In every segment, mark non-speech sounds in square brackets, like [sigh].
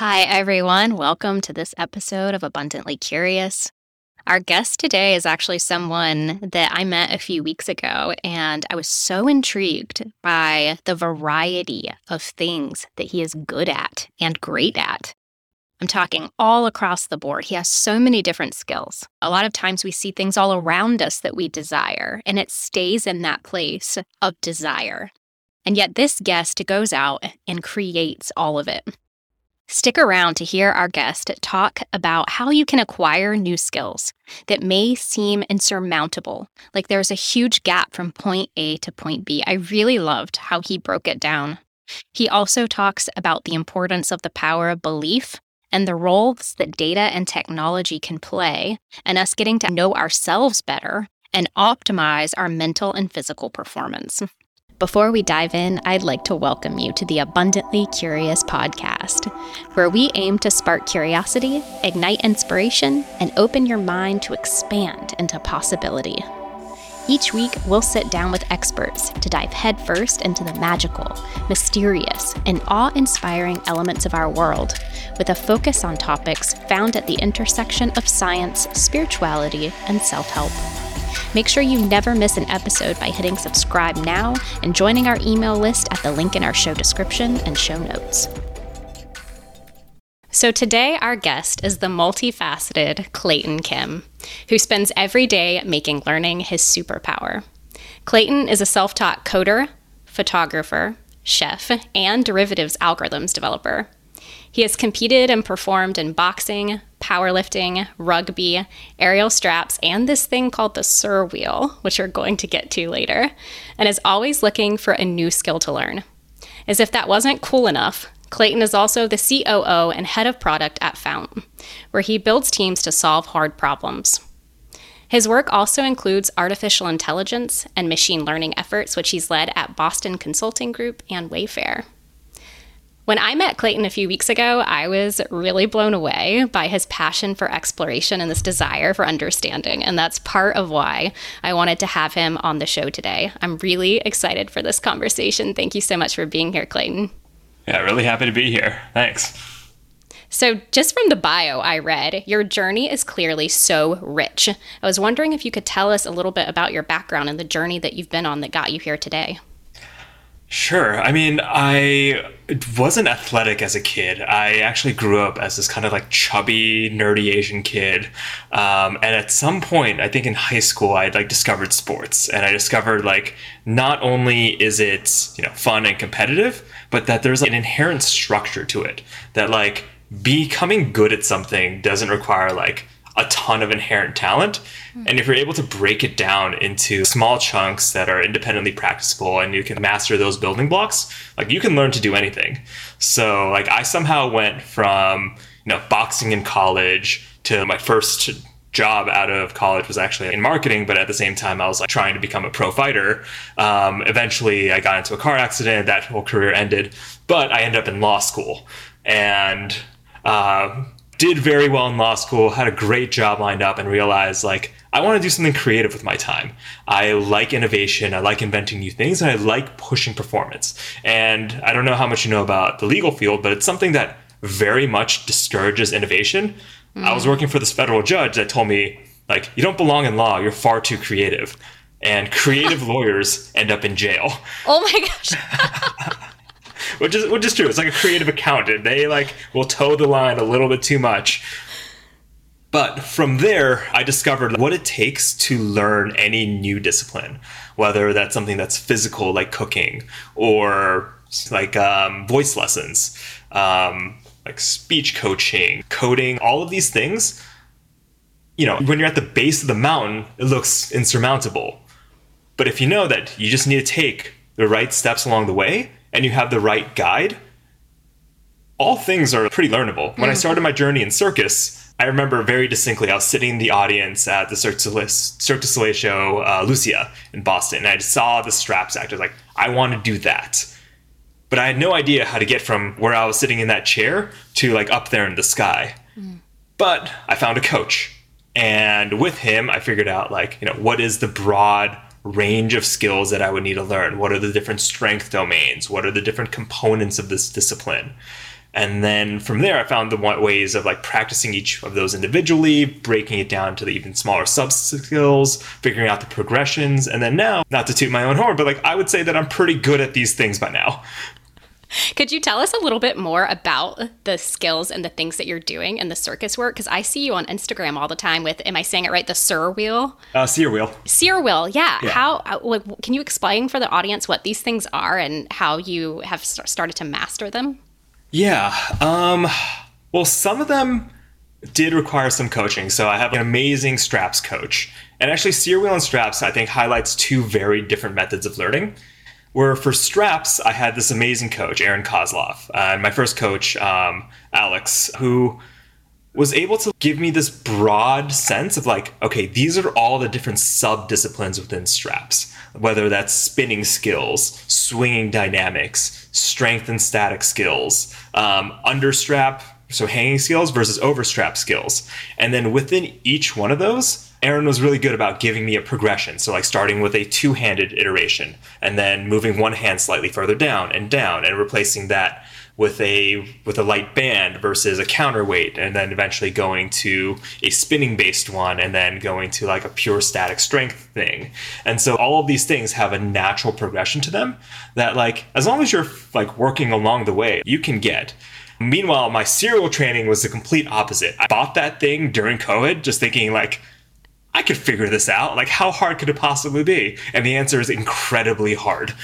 Hi, everyone. Welcome to this episode of Abundantly Curious. Our guest today is actually someone that I met a few weeks ago, and I was so intrigued by the variety of things that he is good at and great at. I'm talking all across the board. He has so many different skills. A lot of times we see things all around us that we desire, and it stays in that place of desire. And yet, this guest goes out and creates all of it. Stick around to hear our guest talk about how you can acquire new skills that may seem insurmountable, like there's a huge gap from point A to point B. I really loved how he broke it down. He also talks about the importance of the power of belief and the roles that data and technology can play, and us getting to know ourselves better and optimize our mental and physical performance. Before we dive in, I'd like to welcome you to the Abundantly Curious podcast, where we aim to spark curiosity, ignite inspiration, and open your mind to expand into possibility. Each week, we'll sit down with experts to dive headfirst into the magical, mysterious, and awe inspiring elements of our world, with a focus on topics found at the intersection of science, spirituality, and self help. Make sure you never miss an episode by hitting subscribe now and joining our email list at the link in our show description and show notes. So, today, our guest is the multifaceted Clayton Kim, who spends every day making learning his superpower. Clayton is a self taught coder, photographer, chef, and derivatives algorithms developer. He has competed and performed in boxing, powerlifting, rugby, aerial straps, and this thing called the Cyr wheel, which we're going to get to later, and is always looking for a new skill to learn. As if that wasn't cool enough, Clayton is also the COO and head of product at Fount, where he builds teams to solve hard problems. His work also includes artificial intelligence and machine learning efforts, which he's led at Boston Consulting Group and Wayfair. When I met Clayton a few weeks ago, I was really blown away by his passion for exploration and this desire for understanding. And that's part of why I wanted to have him on the show today. I'm really excited for this conversation. Thank you so much for being here, Clayton. Yeah, really happy to be here. Thanks. So, just from the bio I read, your journey is clearly so rich. I was wondering if you could tell us a little bit about your background and the journey that you've been on that got you here today. Sure. I mean, I wasn't athletic as a kid. I actually grew up as this kind of like chubby, nerdy Asian kid. Um, and at some point, I think in high school, I like discovered sports, and I discovered like not only is it you know fun and competitive, but that there's like, an inherent structure to it. That like becoming good at something doesn't require like a ton of inherent talent. And if you're able to break it down into small chunks that are independently practicable and you can master those building blocks, like you can learn to do anything. So like I somehow went from, you know, boxing in college to my first job out of college was actually in marketing, but at the same time, I was like trying to become a pro fighter. Um, eventually, I got into a car accident. That whole career ended, but I ended up in law school and uh, did very well in law school, had a great job lined up, and realized like I want to do something creative with my time. I like innovation, I like inventing new things, and I like pushing performance. And I don't know how much you know about the legal field, but it's something that very much discourages innovation. Mm-hmm. I was working for this federal judge that told me like you don't belong in law, you're far too creative. And creative [laughs] lawyers end up in jail. Oh my gosh. [laughs] which is which is true. It's like a creative accountant. They like will toe the line a little bit too much. But from there, I discovered what it takes to learn any new discipline, whether that's something that's physical, like cooking, or like um, voice lessons, um, like speech coaching, coding, all of these things. You know, when you're at the base of the mountain, it looks insurmountable. But if you know that you just need to take the right steps along the way, and you have the right guide, all things are pretty learnable. When mm I started my journey in circus, I remember very distinctly I was sitting in the audience at the Cirque du Soleil, Cirque du Soleil show, uh, Luzia in Boston, and I saw the straps act. I was like, I want to do that. But I had no idea how to get from where I was sitting in that chair to like up there in the sky. Mm. But I found a coach. And with him, I figured out like, you know, what is the broad range of skills that I would need to learn? What are the different strength domains? What are the different components of this discipline? And then from there, I found the ways of like practicing each of those individually, breaking it down to the even smaller sub skills, figuring out the progressions. And then now, not to toot my own horn, but like I would say that I'm pretty good at these things by now. [laughs] Could you tell us a little bit more about the skills and the things that you're doing in the circus work? Because I see you on Instagram all the time with, am I saying it right? The Cyr Wheel? Uh, Cyr Wheel. Cyr Wheel, yeah. yeah. How, uh, can you explain for the audience what these things are and how you have started to master them? Yeah. Um, well, some of them did require some coaching. So I have an amazing straps coach. And actually, Cyr Wheel and straps, I think, highlights two very different methods of learning. Where for straps, I had this amazing coach, Aaron Kozlov, uh, and my first coach, um, Alex, who was able to give me this broad sense of like, okay, these are all the different sub disciplines within straps, whether that's spinning skills, swinging dynamics, strength and static skills, um, understrap, so hanging skills versus overstrap skills. And then within each one of those, Aaron was really good about giving me a progression. So like starting with a two-handed iteration and then moving one hand slightly further down and down and replacing that with a with a light band versus a counterweight and then eventually going to a spinning based one and then going to like a pure static strength thing. And so all of these things have a natural progression to them that like as long as you're like working along the way, you can get. Meanwhile, my Cyr wheel training was the complete opposite. I bought that thing during COVID just thinking like I could figure this out. Like, how hard could it possibly be? And the answer is incredibly hard.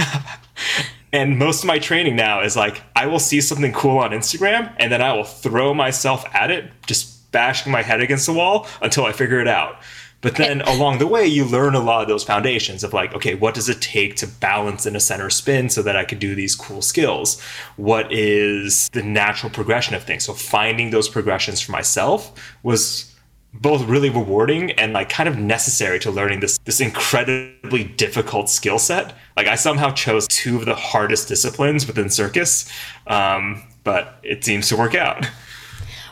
[laughs] and most of my training now is like, I will see something cool on Instagram and then I will throw myself at it, just bashing my head against the wall until I figure it out. But then [laughs] along the way, you learn a lot of those foundations of like, okay, what does it take to balance in a center spin so that I could do these cool skills? What is the natural progression of things? So finding those progressions for myself was both really rewarding and like kind of necessary to learning this this incredibly difficult skill set. Like I somehow chose two of the hardest disciplines within circus, um, but it seems to work out.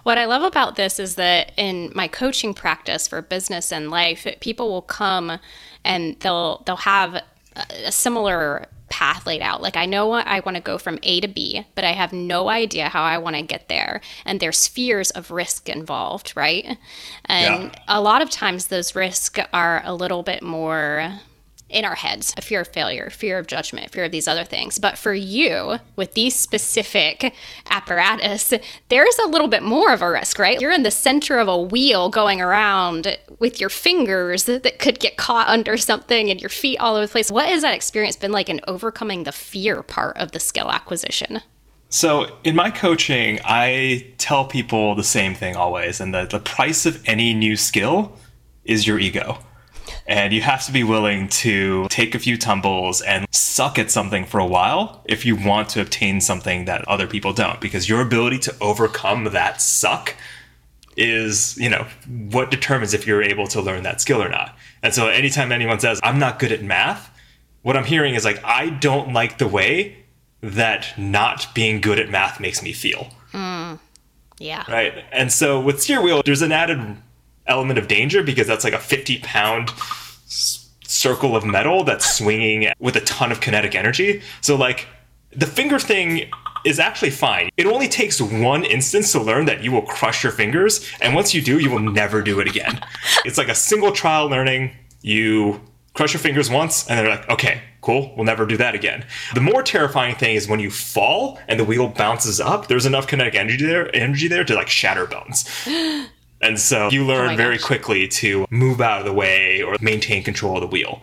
What I love about this is that in my coaching practice for business and life, people will come and they'll they'll have a similar path laid out. Like I know what I want to go from A to B, but I have no idea how I want to get there. And there's fears of risk involved, right? And yeah. a lot of times those risks are a little bit more in our heads a fear of failure, fear of judgment, fear of these other things. But for you, with these specific apparatus, there's a little bit more of a risk, right? You're in the center of a wheel going around with your fingers that could get caught under something and your feet all over the place. What has that experience been like in overcoming the fear part of the skill acquisition? So, in my coaching, I tell people the same thing always, and that the price of any new skill is your ego. And you have to be willing to take a few tumbles and suck at something for a while if you want to obtain something that other people don't. Because your ability to overcome that suck is, you know, what determines if you're able to learn that skill or not. And so anytime anyone says, I'm not good at math, what I'm hearing is like, I don't like the way that not being good at math makes me feel. Mm. Yeah. Right. And so with Cyr wheel, there's an added element of danger because that's like a 50 pound circle of metal that's swinging with a ton of kinetic energy. So, like, the finger thing is actually fine. It only takes one instance to learn that you will crush your fingers, and once you do, you will never do it again. [laughs] it's like a single trial learning. You crush your fingers once, and they're like, okay, cool, we'll never do that again. The more terrifying thing is when you fall and the wheel bounces up, there's enough kinetic energy there, energy there to like shatter bones. [gasps] [gasps] And so you learn oh very gosh. quickly to move out of the way or maintain control of the wheel.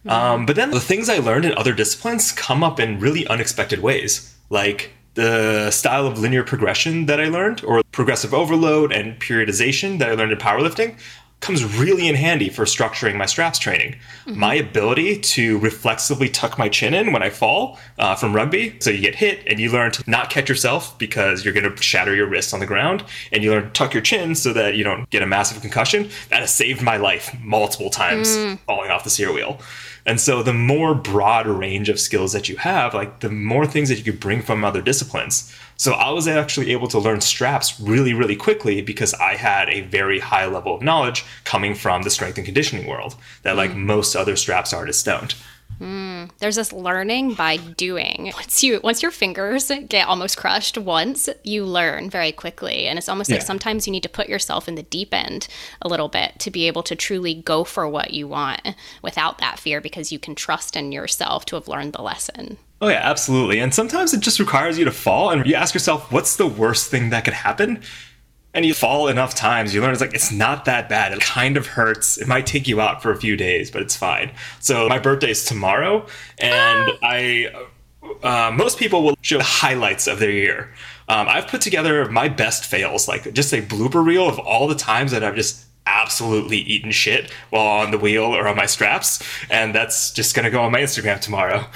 Mm-hmm. Um, but then the things I learned in other disciplines come up in really unexpected ways, like the style of linear progression that I learned, or progressive overload and periodization that I learned in powerlifting comes really in handy for structuring my straps training. Mm-hmm. My ability to reflexively tuck my chin in when I fall uh, from rugby. So you get hit and you learn to not catch yourself because you're going to shatter your wrist on the ground. And you learn to tuck your chin so that you don't get a massive concussion. That has saved my life multiple times mm. falling off the Cyr wheel. And so the more broad range of skills that you have, like the more things that you could bring from other disciplines. So I was actually able to learn straps really, really quickly because I had a very high level of knowledge coming from the strength and conditioning world that like mm. most other straps artists don't. Mm, there's this learning by doing. Once you once your fingers get almost crushed once, you learn very quickly. And it's almost yeah. like sometimes you need to put yourself in the deep end a little bit to be able to truly go for what you want without that fear because you can trust in yourself to have learned the lesson. Oh yeah, absolutely. And sometimes it just requires you to fall and you ask yourself, what's the worst thing that could happen? And you fall enough times, you learn it's like it's not that bad. It kind of hurts. It might take you out for a few days, but it's fine. So my birthday is tomorrow, and ah. I uh, most people will show the highlights of their year. Um, I've put together my best fails, like just a blooper reel of all the times that I've just absolutely eaten shit while on the wheel or on my straps, and that's just gonna go on my Instagram tomorrow.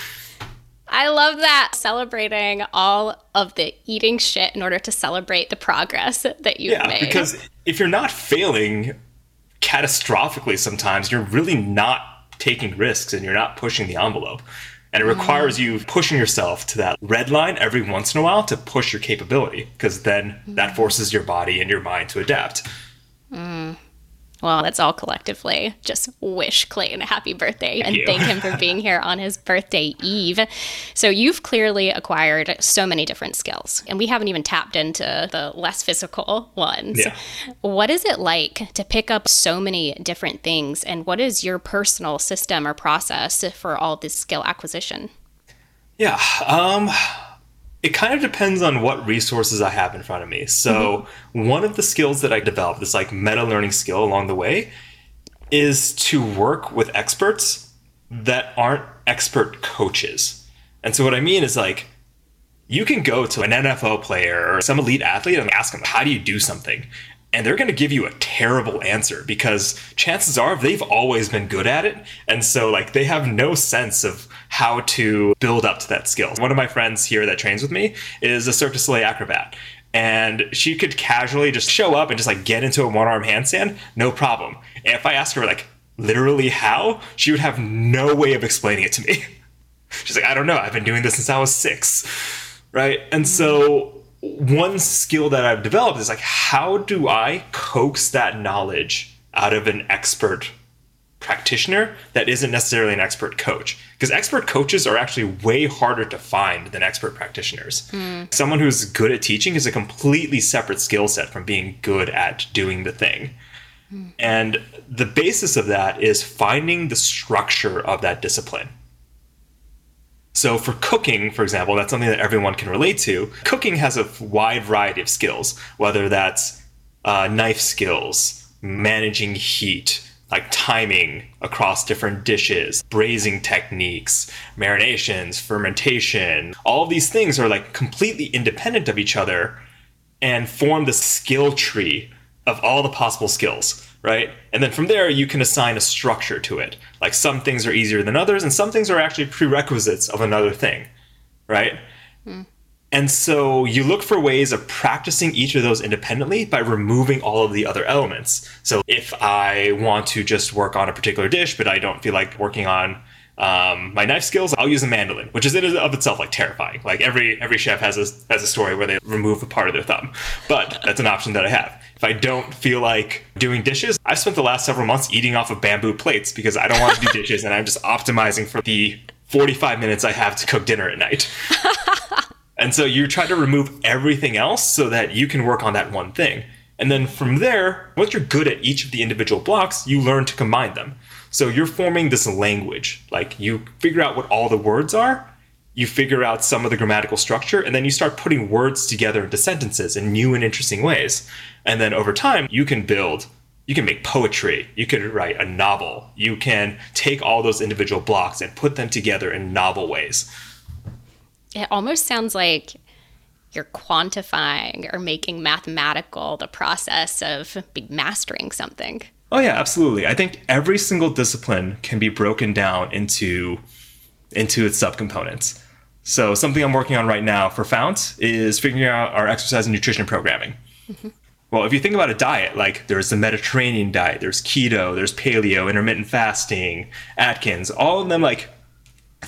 I love that celebrating all of the eating shit in order to celebrate the progress that you've yeah, made. Because if you're not failing catastrophically sometimes, you're really not taking risks and you're not pushing the envelope. And it mm. requires mm. you pushing yourself to that red line every once in a while to push your capability, because then mm. that forces your body and your mind to adapt. Mm. Well, let's all collectively just wish Clayton a happy birthday and thank him for being [laughs] here on his birthday eve. So, you've clearly acquired so many different skills, and we haven't even tapped into the less physical ones. Yeah. What is it like to pick up so many different things, and what is your personal system or process for all this skill acquisition? Yeah. Um, it kind of depends on what resources I have in front of me. So, mm-hmm. one of the skills that I developed, this like meta learning skill along the way, is to work with experts that aren't expert coaches. And so, what I mean is like, you can go to an NFL player or some elite athlete and ask them, How do you do something? And they're going to give you a terrible answer because chances are they've always been good at it. And so like they have no sense of how to build up to that skill. One of my friends here that trains with me is a cirque du soleil acrobat and she could casually just show up and just like get into a one-arm handstand no problem. And if i asked her like literally how she would have no way of explaining it to me. [laughs] She's like i don't know i've been doing this since i was six right? And so one skill that I've developed is like, how do I coax that knowledge out of an expert practitioner that isn't necessarily an expert coach? Because expert coaches are actually way harder to find than expert practitioners. Mm. Someone who's good at teaching is a completely separate skill set from being good at doing the thing. Mm. And the basis of that is finding the structure of that discipline. So, for cooking, for example, that's something that everyone can relate to. Cooking has a wide variety of skills, whether that's uh, knife skills, managing heat, like timing across different dishes, braising techniques, marinations, fermentation. All of these things are like completely independent of each other and form the skill tree of all the possible skills right? And then from there, you can assign a structure to it. Like some things are easier than others, and some things are actually prerequisites of another thing, right? Hmm. And so you look for ways of practicing each of those independently by removing all of the other elements. So if I want to just work on a particular dish, but I don't feel like working on um, my knife skills, I'll use a mandolin, which is in and of itself like terrifying. Like every every chef has a has a story where they remove a part of their thumb, but that's an option that I have. If I don't feel like doing dishes, I've spent the last several months eating off of bamboo plates because I don't want to do dishes and I'm just optimizing for the 45 minutes I have to cook dinner at night. [laughs] and so you try to remove everything else so that you can work on that one thing. And then from there, once you're good at each of the individual blocks, you learn to combine them. So you're forming this language. Like you figure out what all the words are, you figure out some of the grammatical structure, and then you start putting words together into sentences in new and interesting ways. And then over time, you can build, you can make poetry, you can write a novel, you can take all those individual blocks and put them together in novel ways. It almost sounds like you're quantifying or making mathematical the process of mastering something. Oh yeah, absolutely. I think every single discipline can be broken down into into its subcomponents. So something I'm working on right now for Fount is figuring out our exercise and nutrition programming. Mm-hmm. Well, if you think about a diet, like there's the Mediterranean diet, there's keto, there's paleo, intermittent fasting, Atkins, all of them like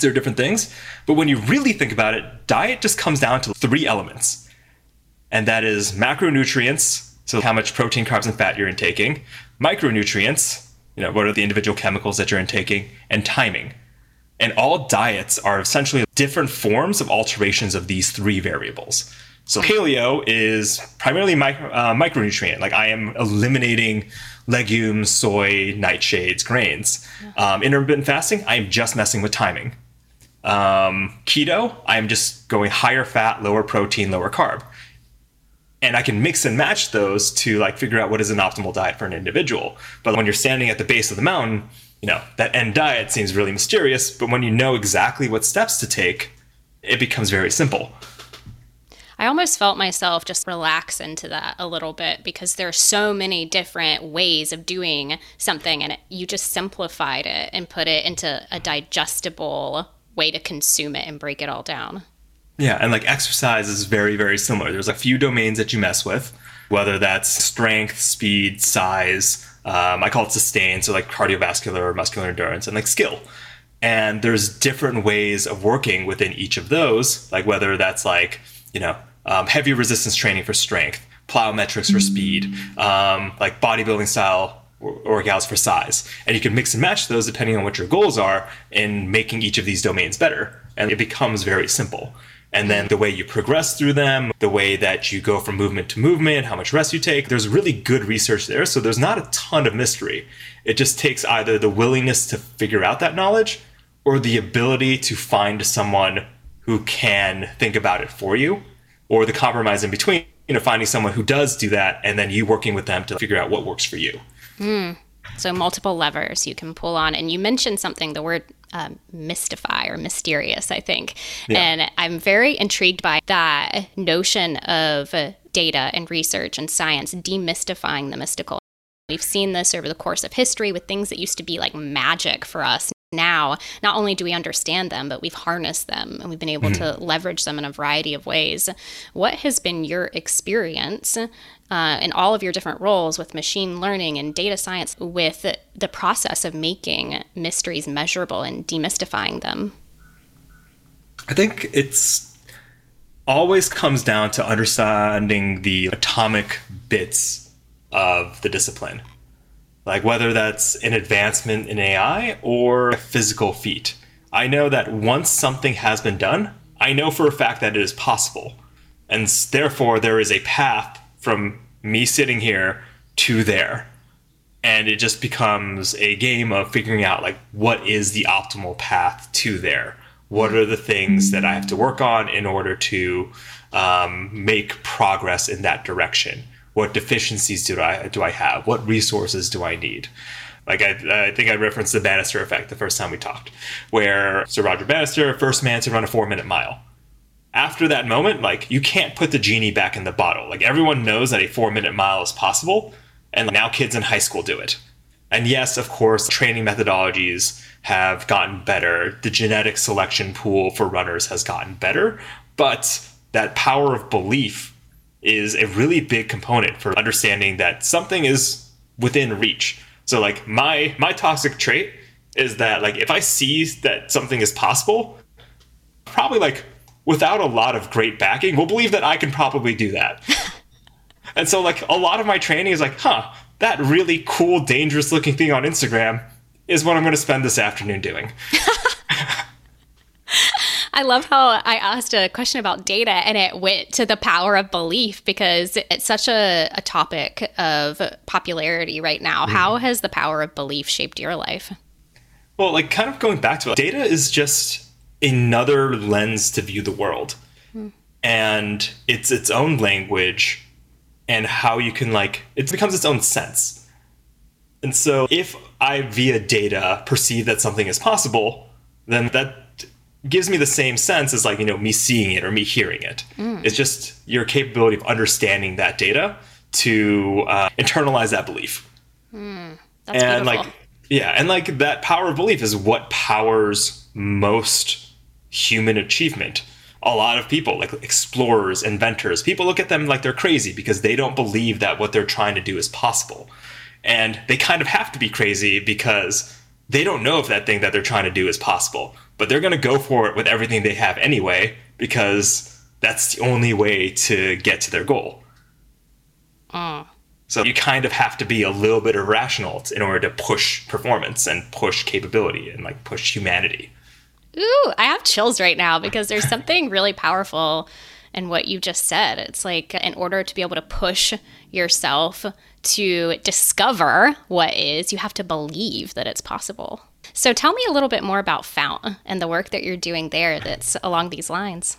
they're different things. But when you really think about it, diet just comes down to three elements. And that is macronutrients, so how much protein, carbs, and fat you're intaking, micronutrients, you know, what are the individual chemicals that you're intaking, and timing. And all diets are essentially different forms of alterations of these three variables. So paleo is primarily micro, uh, micronutrient. Like I am eliminating legumes, soy, nightshades, grains. Um, intermittent fasting, I am just messing with timing. Um, keto, I am just going higher fat, lower protein, lower carb. And I can mix and match those to like figure out what is an optimal diet for an individual. But when you're standing at the base of the mountain, you know, that end diet seems really mysterious. But when you know exactly what steps to take, it becomes very simple. I almost felt myself just relax into that a little bit because there are so many different ways of doing something, and it, you just simplified it and put it into a digestible way to consume it and break it all down. Yeah, and like exercise is very, very similar. There's a few domains that you mess with, whether that's strength, speed, size. Um, I call it sustain, so like cardiovascular or muscular endurance, and like skill. And there's different ways of working within each of those, like whether that's like, you know, um, heavy resistance training for strength, plyometrics for speed, um, like bodybuilding style workouts for size. And you can mix and match those depending on what your goals are in making each of these domains better. And it becomes very simple. And then the way you progress through them, the way that you go from movement to movement, how much rest you take, there's really good research there. So there's not a ton of mystery. It just takes either the willingness to figure out that knowledge or the ability to find someone who can think about it for you or the compromise in between, you know, finding someone who does do that and then you working with them to figure out what works for you. Mm. So multiple levers you can pull on. And you mentioned something, the word um, mystify or mysterious, I think. Yeah. And I'm very intrigued by that notion of data and research and science demystifying the mystical. We've seen this over the course of history with things that used to be like magic for us now not only do we understand them but we've harnessed them and we've been able mm-hmm. to leverage them in a variety of ways what has been your experience uh, in all of your different roles with machine learning and data science with the process of making mysteries measurable and demystifying them i think it's always comes down to understanding the atomic bits of the discipline like whether that's an advancement in AI or a physical feat. I know that once something has been done, I know for a fact that it is possible. And therefore, there is a path from me sitting here to there. And it just becomes a game of figuring out like what is the optimal path to there. What are the things that I have to work on in order to um, make progress in that direction? what deficiencies do I do I have? What resources do I need? Like I, I think I referenced the Bannister effect the first time we talked, where Sir Roger Bannister, first man to run a four minute mile. After that moment, like you can't put the genie back in the bottle. Like everyone knows that a four minute mile is possible, and now kids in high school do it. And yes, of course, training methodologies have gotten better. The genetic selection pool for runners has gotten better, but that power of belief is a really big component for understanding that something is within reach. So like my my toxic trait is that like if I see that something is possible, probably like without a lot of great backing, will believe that I can probably do that. [laughs] and so like a lot of my training is like, huh, that really cool, dangerous looking thing on Instagram is what I'm going to spend this afternoon doing. [laughs] I love how I asked a question about data and it went to the power of belief because it's such a, a topic of popularity right now. Mm. How has the power of belief shaped your life? Well, like kind of going back to it, data is just another lens to view the world. Mm. And it's its own language and how you can like it becomes its own sense. And so if I via data perceive that something is possible, then that gives me the same sense as like you know me seeing it or me hearing it mm. it's just your capability of understanding that data to uh, internalize that belief mm. and beautiful. like yeah and like that power of belief is what powers most human achievement a lot of people like explorers inventors people look at them like they're crazy because they don't believe that what they're trying to do is possible and they kind of have to be crazy because they don't know if that thing that they're trying to do is possible but they're going to go for it with everything they have anyway because that's the only way to get to their goal. Uh. So you kind of have to be a little bit irrational in order to push performance and push capability and like push humanity. Ooh, I have chills right now because there's something really powerful in what you just said. It's like in order to be able to push yourself to discover what is, you have to believe that it's possible. So tell me a little bit more about Fount and the work that you're doing there that's along these lines.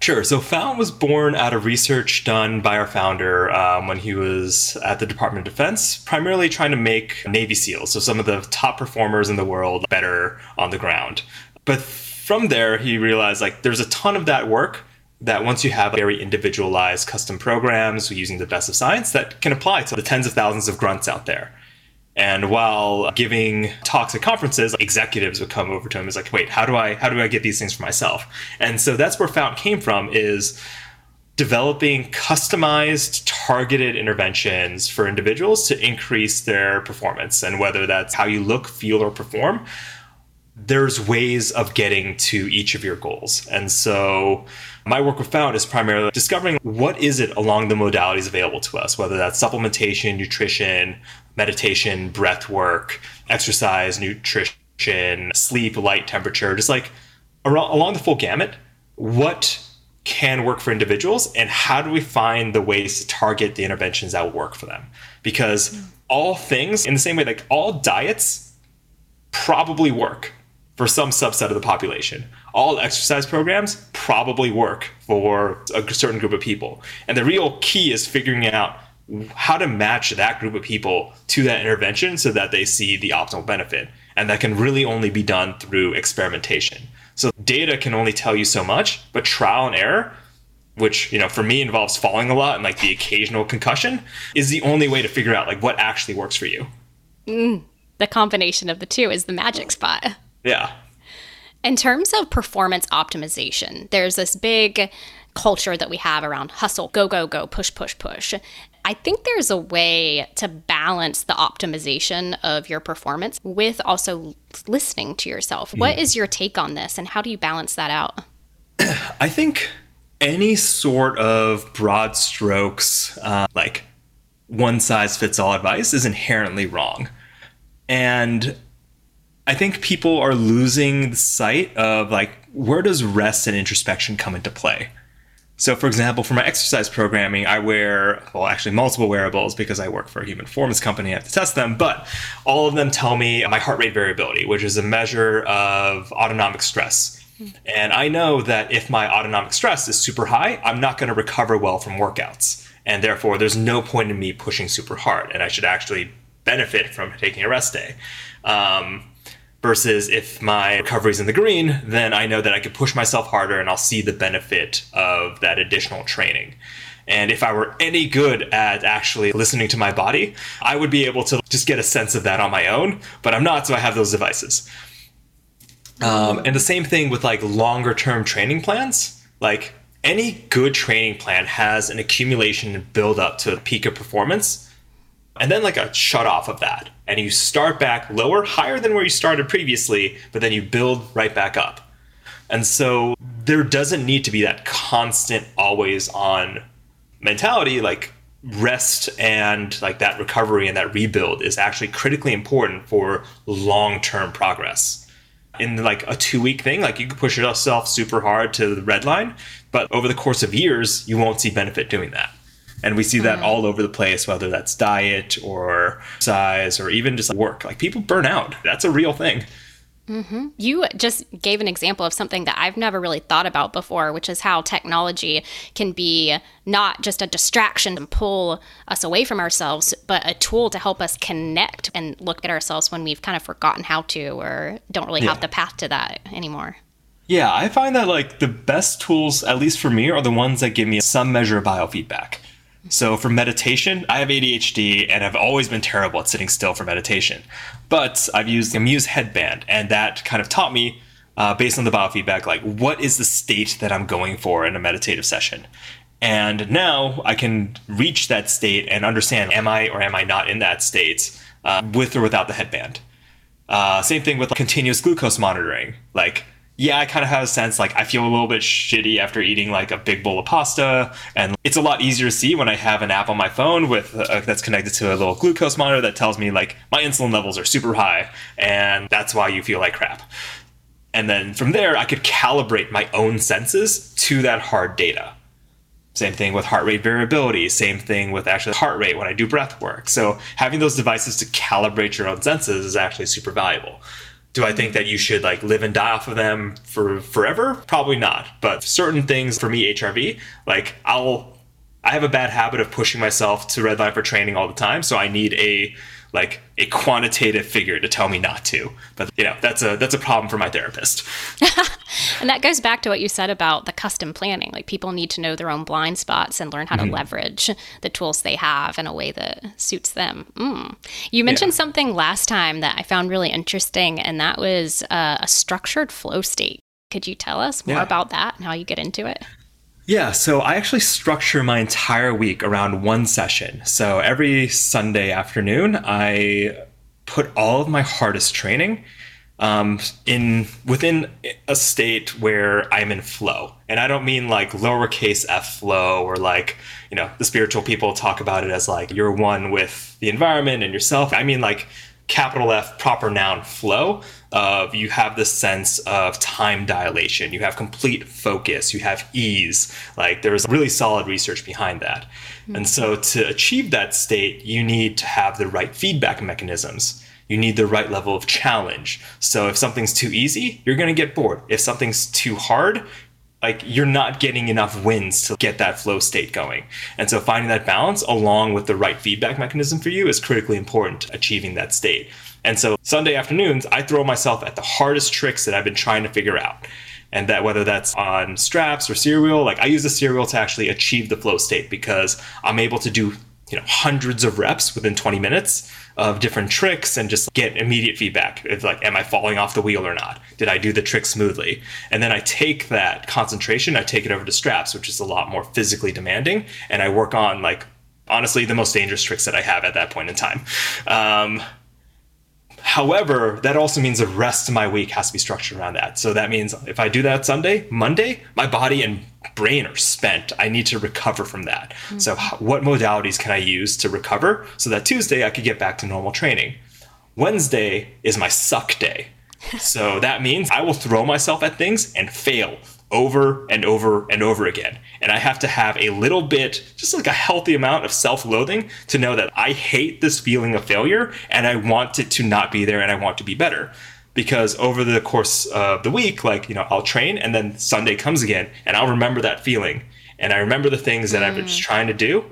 Sure. So Fount was born out of research done by our founder um, when he was at the Department of Defense, primarily trying to make Navy SEALs, so some of the top performers in the world, better on the ground. But from there, he realized like there's a ton of that work that once you have very individualized custom programs using the best of science that can apply to the tens of thousands of grunts out there. And while giving talks at conferences, executives would come over to him and like, wait, how do I how do I get these things for myself? And so that's where Fount came from is developing customized targeted interventions for individuals to increase their performance. And whether that's how you look, feel, or perform, there's ways of getting to each of your goals. And so my work with Fount is primarily discovering what is it along the modalities available to us, whether that's supplementation, nutrition, meditation, breath work, exercise, nutrition, sleep, light, temperature, just like along the full gamut, what can work for individuals and how do we find the ways to target the interventions that will work for them? Because hmm. all things, in the same way, like all diets probably work for some subset of the population. All exercise programs probably work for a certain group of people. And the real key is figuring out how to match that group of people to that intervention so that they see the optimal benefit. And that can really only be done through experimentation. So data can only tell you so much, but trial and error, which, you know, for me involves falling a lot and like the occasional concussion, is the only way to figure out like what actually works for you. Mm, the combination of the two is the magic spot. Yeah. In terms of performance optimization, there's this big culture that we have around hustle, go, go, go, push, push, push. I think there's a way to balance the optimization of your performance with also listening to yourself. Mm. What is your take on this and how do you balance that out? [clears throat] I think any sort of broad strokes, uh, like one size fits all advice, is inherently wrong. And I think people are losing sight of like where does rest and introspection come into play. So, for example, for my exercise programming, I wear, well, actually multiple wearables because I work for a human performance company. I have to test them, but all of them tell me my heart rate variability, which is a measure of autonomic stress. And I know that if my autonomic stress is super high, I'm not going to recover well from workouts. And therefore, there's no point in me pushing super hard. And I should actually benefit from taking a rest day. Um, versus if my recovery is in the green, then I know that I can push myself harder and I'll see the benefit of that additional training. And if I were any good at actually listening to my body, I would be able to just get a sense of that on my own, but I'm not, so I have those devices. Um, and the same thing with like longer term training plans. Like any good training plan has an accumulation and build up to a peak of performance and then like a shut off of that. And you start back lower, higher than where you started previously, but then you build right back up. And so there doesn't need to be that constant, always on mentality. Like rest and like that recovery and that rebuild is actually critically important for long term progress. In like a two week thing, like you can push yourself super hard to the red line, but over the course of years, you won't see benefit doing that. And we see that mm. all over the place, whether that's diet or size or even just work. Like people burn out. That's a real thing. Mm-hmm. You just gave an example of something that I've never really thought about before, which is how technology can be not just a distraction and pull us away from ourselves, but a tool to help us connect and look at ourselves when we've kind of forgotten how to or don't really yeah. have the path to that anymore. Yeah, I find that like the best tools, at least for me, are the ones that give me some measure of biofeedback. So for meditation, I have ADHD and I've always been terrible at sitting still for meditation. But I've used the Muse headband, and that kind of taught me, uh, based on the biofeedback, like what is the state that I'm going for in a meditative session. And now I can reach that state and understand am I or am I not in that state uh, with or without the headband. Uh, same thing with like, continuous glucose monitoring. Like yeah, I kind of have a sense like I feel a little bit shitty after eating like a big bowl of pasta, and it's a lot easier to see when I have an app on my phone with uh, that's connected to a little glucose monitor that tells me like my insulin levels are super high, and that's why you feel like crap. And then from there, I could calibrate my own senses to that hard data. Same thing with heart rate variability, same thing with actually heart rate when I do breath work. So having those devices to calibrate your own senses is actually super valuable. Do I think that you should like live and die off of them for forever? Probably not. But certain things for me, HRV, like I'll I have a bad habit of pushing myself to redline for training all the time. So I need a like a quantitative figure to tell me not to. But you know, that's a that's a problem for my therapist. [laughs] and that goes back to what you said about the custom planning. Like people need to know their own blind spots and learn how mm-hmm. to leverage the tools they have in a way that suits them. Mm. You mentioned yeah. something last time that I found really interesting, and that was uh, a structured flow state. Could you tell us more yeah. about that and how you get into it? Yeah, so I actually structure my entire week around one session. So every Sunday afternoon, I put all of my hardest training um, in within a state where I'm in flow, and I don't mean like lowercase f flow or like you know the spiritual people talk about it as like you're one with the environment and yourself. I mean like capital F proper noun flow of you have this sense of time dilation, you have complete focus, you have ease. Like there's really solid research behind that. Mm-hmm. And so to achieve that state, you need to have the right feedback mechanisms. You need the right level of challenge. So if something's too easy, you're going to get bored. If something's too hard, like you're not getting enough wins to get that flow state going. And so finding that balance along with the right feedback mechanism for you is critically important achieving that state. And so Sunday afternoons, I throw myself at the hardest tricks that I've been trying to figure out. And that whether that's on straps or serial, like I use the serial to actually achieve the flow state because I'm able to do, you know, hundreds of reps within 20 minutes of different tricks and just get immediate feedback. It's like, am I falling off the wheel or not? Did I do the trick smoothly? And then I take that concentration, I take it over to straps, which is a lot more physically demanding, and I work on like honestly the most dangerous tricks that I have at that point in time. Um, However, that also means the rest of my week has to be structured around that. So that means if I do that Sunday, Monday, my body and brain are spent. I need to recover from that. Mm-hmm. So, what modalities can I use to recover so that Tuesday I could get back to normal training? Wednesday is my suck day. [laughs] so that means I will throw myself at things and fail over and over and over again. And I have to have a little bit, just like a healthy amount of self loathing to know that I hate this feeling of failure and I want it to not be there and I want to be better. Because over the course of the week, like, you know, I'll train and then Sunday comes again and I'll remember that feeling. And I remember the things that mm. I've been mm. trying to do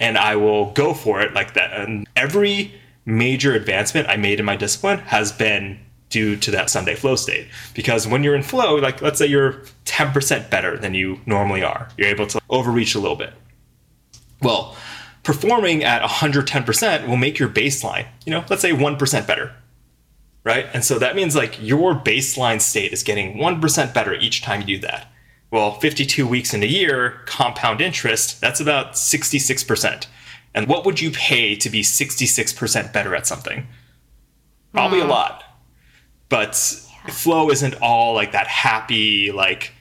and I will go for it like that. And every major advancement I made in my discipline has been due to that Sunday flow state. Because when you're in flow, like let's say you're 10% better than you normally are, you're able to overreach a little bit. Well, performing at 110% will make your baseline, you know, let's say 1% better. Right? And so that means like your baseline state is getting 1% better each time you do that. Well, 52 weeks in a year, compound interest, that's about 66%. And what would you pay to be 66% better at something? Probably mm. a hmm. lot but yeah. flow isn't all like that happy like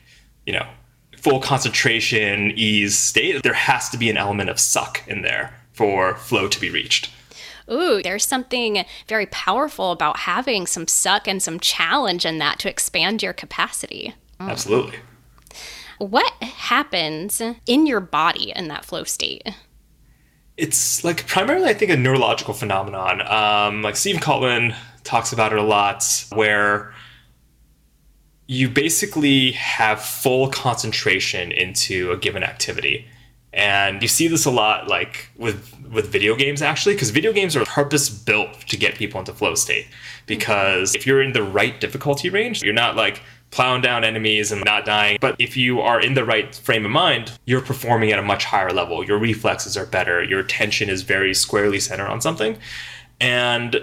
you know full concentration ease state there has to be an element of suck in there for flow to be reached Ooh, there's something very powerful about having some suck and some challenge in that to expand your capacity. Mm. Absolutely. What happens in your body in that flow state? It's like primarily, I think, a neurological phenomenon. Um, like Steve Kotler talks about it a lot, where you basically have full concentration into a given activity. And you see this a lot like with with video games actually because video games are purpose built to get people into flow state. Because if you're in the right difficulty range you're not like plowing down enemies and not dying. But if you are in the right frame of mind you're performing at a much higher level. Your reflexes are better. Your attention is very squarely centered on something. And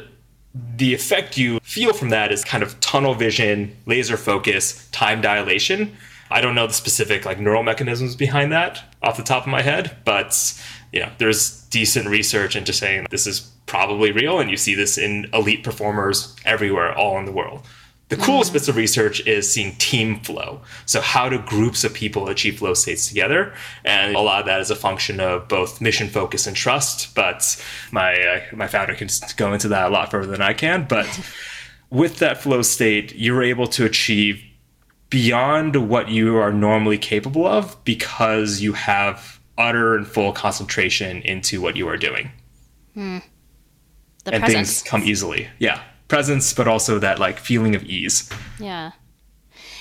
the effect you feel from that is kind of tunnel vision, laser focus, time dilation. I don't know the specific like neural mechanisms behind that off the top of my head, but you know, there's decent research into saying this is probably real and you see this in elite performers everywhere all in the world. The coolest mm. bits of research is seeing team flow. So, how do groups of people achieve flow states together? And a lot of that is a function of both mission focus and trust. But my uh, my founder can go into that a lot further than I can. But [laughs] with that flow state, you're able to achieve beyond what you are normally capable of because you have utter and full concentration into what you are doing. The and presence. things come easily. Yeah. Presence, but also that like feeling of ease. Yeah.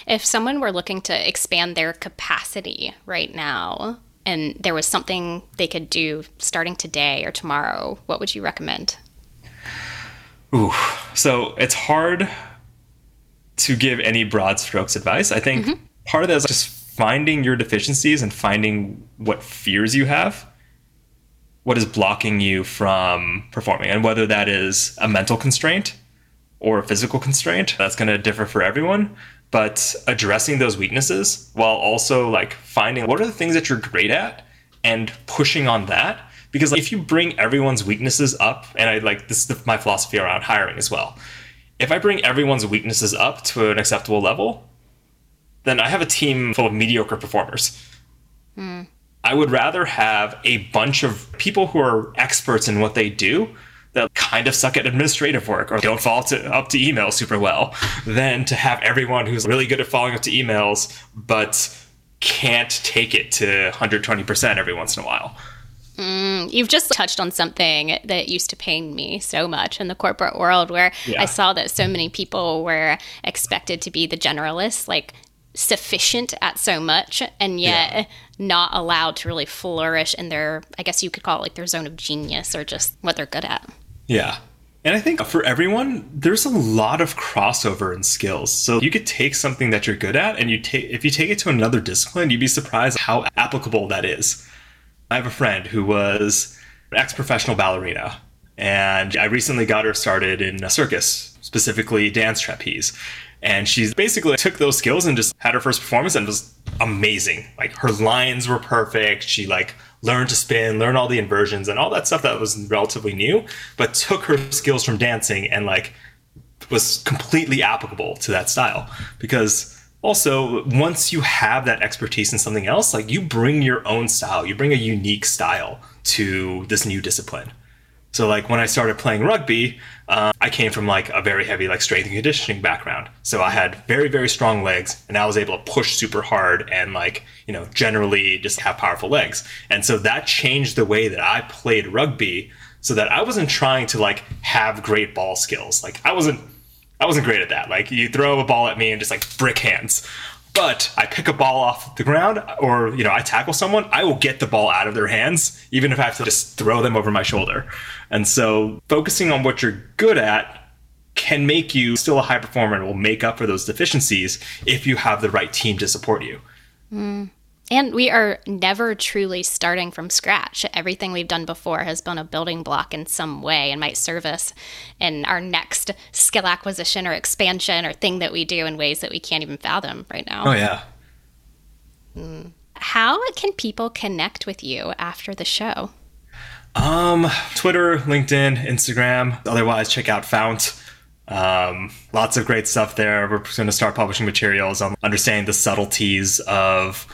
If someone were looking to expand their capacity right now and there was something they could do starting today or tomorrow, what would you recommend? Ooh. So it's hard to give any broad strokes advice. I think mm-hmm. part of that is just finding your deficiencies and finding what fears you have, what is blocking you from performing, and whether that is a mental constraint or a physical constraint. That's going to differ for everyone. But addressing those weaknesses while also like finding what are the things that you're great at and pushing on that. Because like, if you bring everyone's weaknesses up, and I like this is my philosophy around hiring as well if I bring everyone's weaknesses up to an acceptable level, then I have a team full of mediocre performers. Mm. I would rather have a bunch of people who are experts in what they do kind of suck at administrative work or don't follow to, up to email super well than to have everyone who's really good at following up to emails but can't take it to 120% every once in a while. Mm, you've just touched on something that used to pain me so much in the corporate world where yeah. I saw that so many people were expected to be the generalists, like sufficient at so much, and yet yeah. not allowed to really flourish in their, I guess you could call it like their zone of genius or just what they're good at. Yeah. And I think for everyone, there's a lot of crossover in skills. So you could take something that you're good at and you take if you take it to another discipline, you'd be surprised how applicable that is. I have a friend who was an ex professional ballerina, and I recently got her started in a circus, specifically dance trapeze. And she basically took those skills and just had her first performance and was amazing. Like her lines were perfect. She like learned to spin, learn all the inversions and all that stuff that was relatively new, but took her skills from dancing and like was completely applicable to that style. Because also once you have that expertise in something else like you bring your own style. You bring a unique style to this new discipline so like when i started playing rugby uh, i came from like a very heavy like strength and conditioning background so i had very very strong legs and i was able to push super hard and like you know generally just have powerful legs and so that changed the way that i played rugby so that i wasn't trying to like have great ball skills like i wasn't I wasn't great at that. Like you throw a ball at me and just like brick hands. But I pick a ball off the ground or, you know, I tackle someone, I will get the ball out of their hands, even if I have to just throw them over my shoulder. And so focusing on what you're good at can make you still a high performer and will make up for those deficiencies if you have the right team to support you. Mm. And we are never truly starting from scratch. Everything we've done before has been a building block in some way and might serve us in our next skill acquisition or expansion or thing that we do in ways that we can't even fathom right now. Oh, yeah. Mm. How can people connect with you after the show? Um, Twitter, LinkedIn, Instagram. Otherwise, check out Fount. Um, lots of great stuff there. We're going to start publishing materials on understanding the subtleties of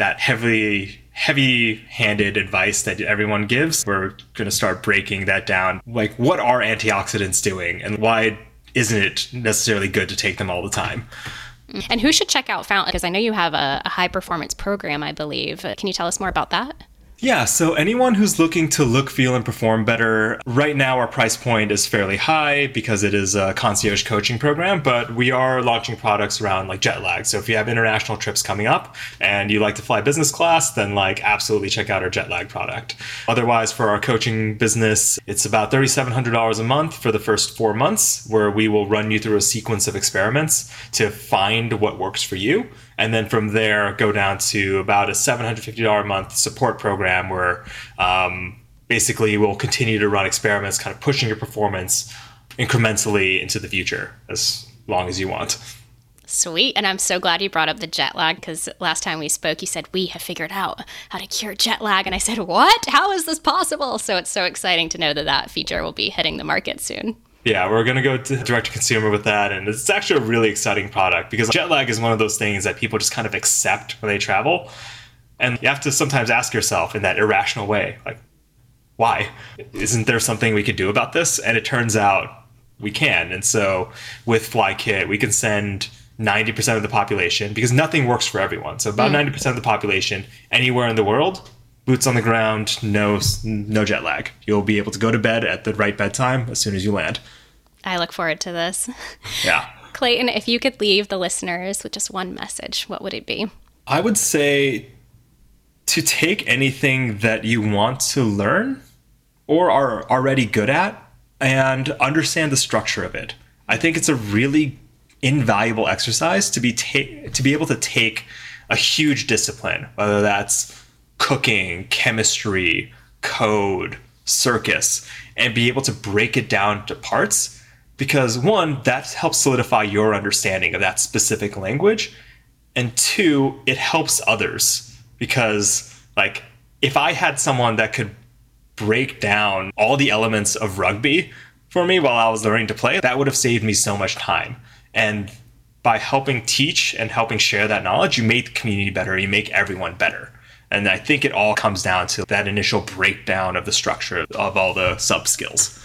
that heavily heavy-handed advice that everyone gives. We're going to start breaking that down. Like what are antioxidants doing and why isn't it necessarily good to take them all the time? And who should check out Fount? Because I know you have a, a high performance program, I believe. Can you tell us more about that? Yeah, so anyone who's looking to look, feel, and perform better, right now our price point is fairly high because it is a concierge coaching program, but we are launching products around like jet lag. So if you have international trips coming up and you like to fly business class, then like absolutely check out our jet lag product. Otherwise, for our coaching business, it's about $3,700 a month for the first four months, where we will run you through a sequence of experiments to find what works for you and then from there go down to about a $750 a month support program where um, basically we'll continue to run experiments kind of pushing your performance incrementally into the future as long as you want Sweet. And I'm so glad you brought up the jet lag because last time we spoke, you said, We have figured out how to cure jet lag. And I said, What? How is this possible? So it's so exciting to know that that feature will be hitting the market soon. Yeah, we're going to go to direct to consumer with that. And it's actually a really exciting product because jet lag is one of those things that people just kind of accept when they travel. And you have to sometimes ask yourself in that irrational way, like, why? Isn't there something we could do about this? And it turns out we can. And so with FlyKit, we can send 90% of the population because nothing works for everyone. So about mm. 90% of the population anywhere in the world, boots on the ground, no no jet lag. You'll be able to go to bed at the right bedtime as soon as you land. I look forward to this. [laughs] Yeah. Clayton, if you could leave the listeners with just one message, what would it be? I would say to take anything that you want to learn or are already good at and understand the structure of it. I think it's a really invaluable exercise to be ta- to be able to take a huge discipline, whether that's cooking, chemistry, code, circus, and be able to break it down to parts because one, that helps solidify your understanding of that specific language, and two, it helps others because like if I had someone that could break down all the elements of rugby for me while I was learning to play, that would have saved me so much time. And by helping teach and helping share that knowledge, you make the community better, you make everyone better. And I think it all comes down to that initial breakdown of the structure of all the sub skills.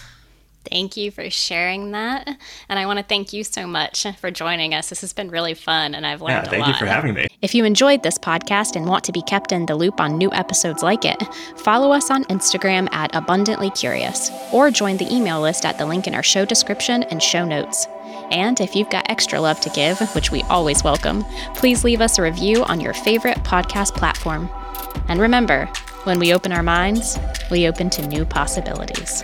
Thank you for sharing that. And I want to thank you so much for joining us. This has been really fun and I've learned yeah, thank a lot. you for having me. If you enjoyed this podcast and want to be kept in the loop on new episodes like it, follow us on Instagram at Abundantly Curious or join the email list at the link in our show description and show notes. And if you've got extra love to give, which we always welcome, please leave us a review on your favorite podcast platform. And remember, when we open our minds, we open to new possibilities.